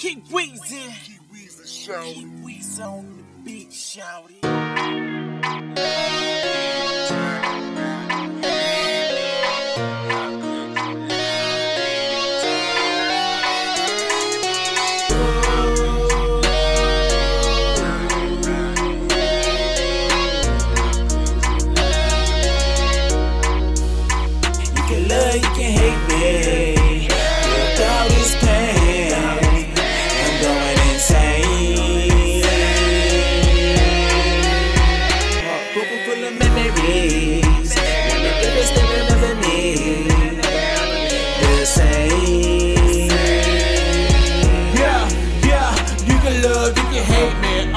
Keep wheezing. Keep Weezy shout. Keep wheezing on the beat, shouty. You can love, you can hate me.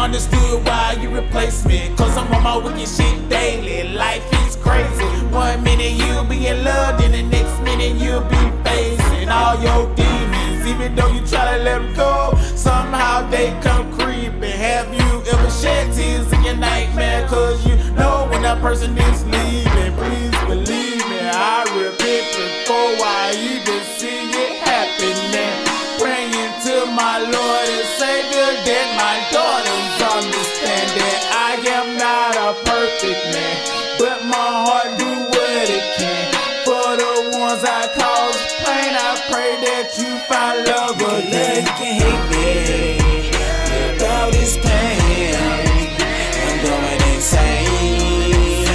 Understood why you replace me. Cause I'm on my wicked shit daily. Life is crazy. One minute you'll be in love, then the next minute you'll be facing all your demons. Even though you try to let them go, somehow they come creeping. Have you ever shed tears in your nightmare? Cause you know when that person is leaving. Please believe me, I repent before I that you find love You love, can hate me. With all this pain, I'm going insane.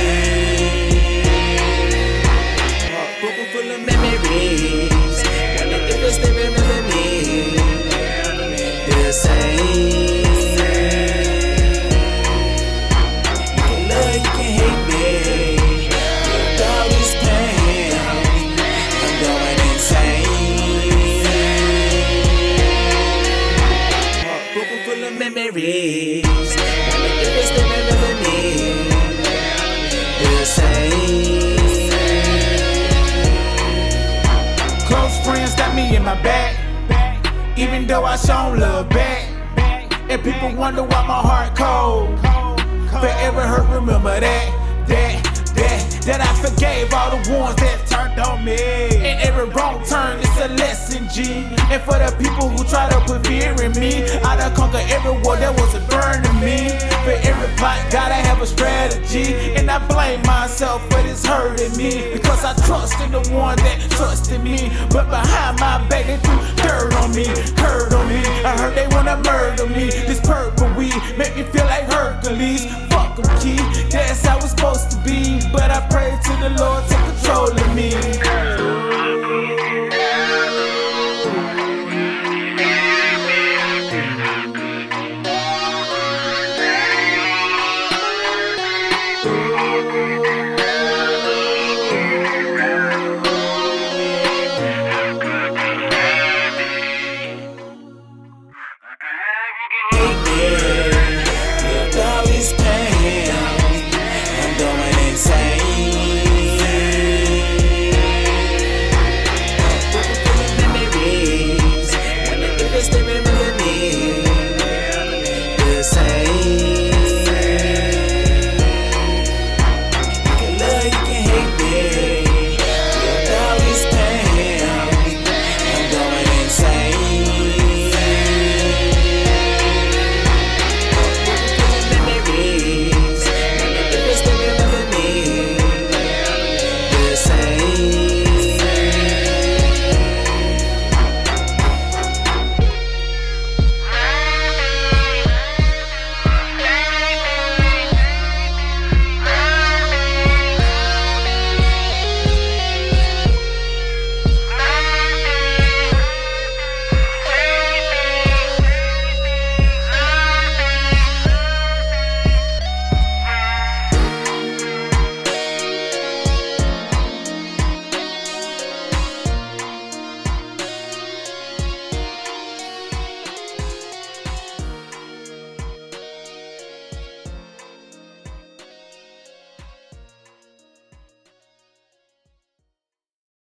Book full of memories. The difference they remember me. The same. Memories. When the difference they remember me. The same. Close friends got me in my back, even though I shown love back. And people wonder why my heart cold. Forever hurt, remember that, that, that, I forgave all the ones that turned on me. And every wrong turn is a lesson, G. And for the people who try to put fear in me, I done conquer every war that was a burn to me. For every plot, gotta have a strategy. And I blame myself for this hurting me. Because I trust in the one that trusted me. But behind my back, they threw dirt on me, hurt on me. I heard they wanna murder me.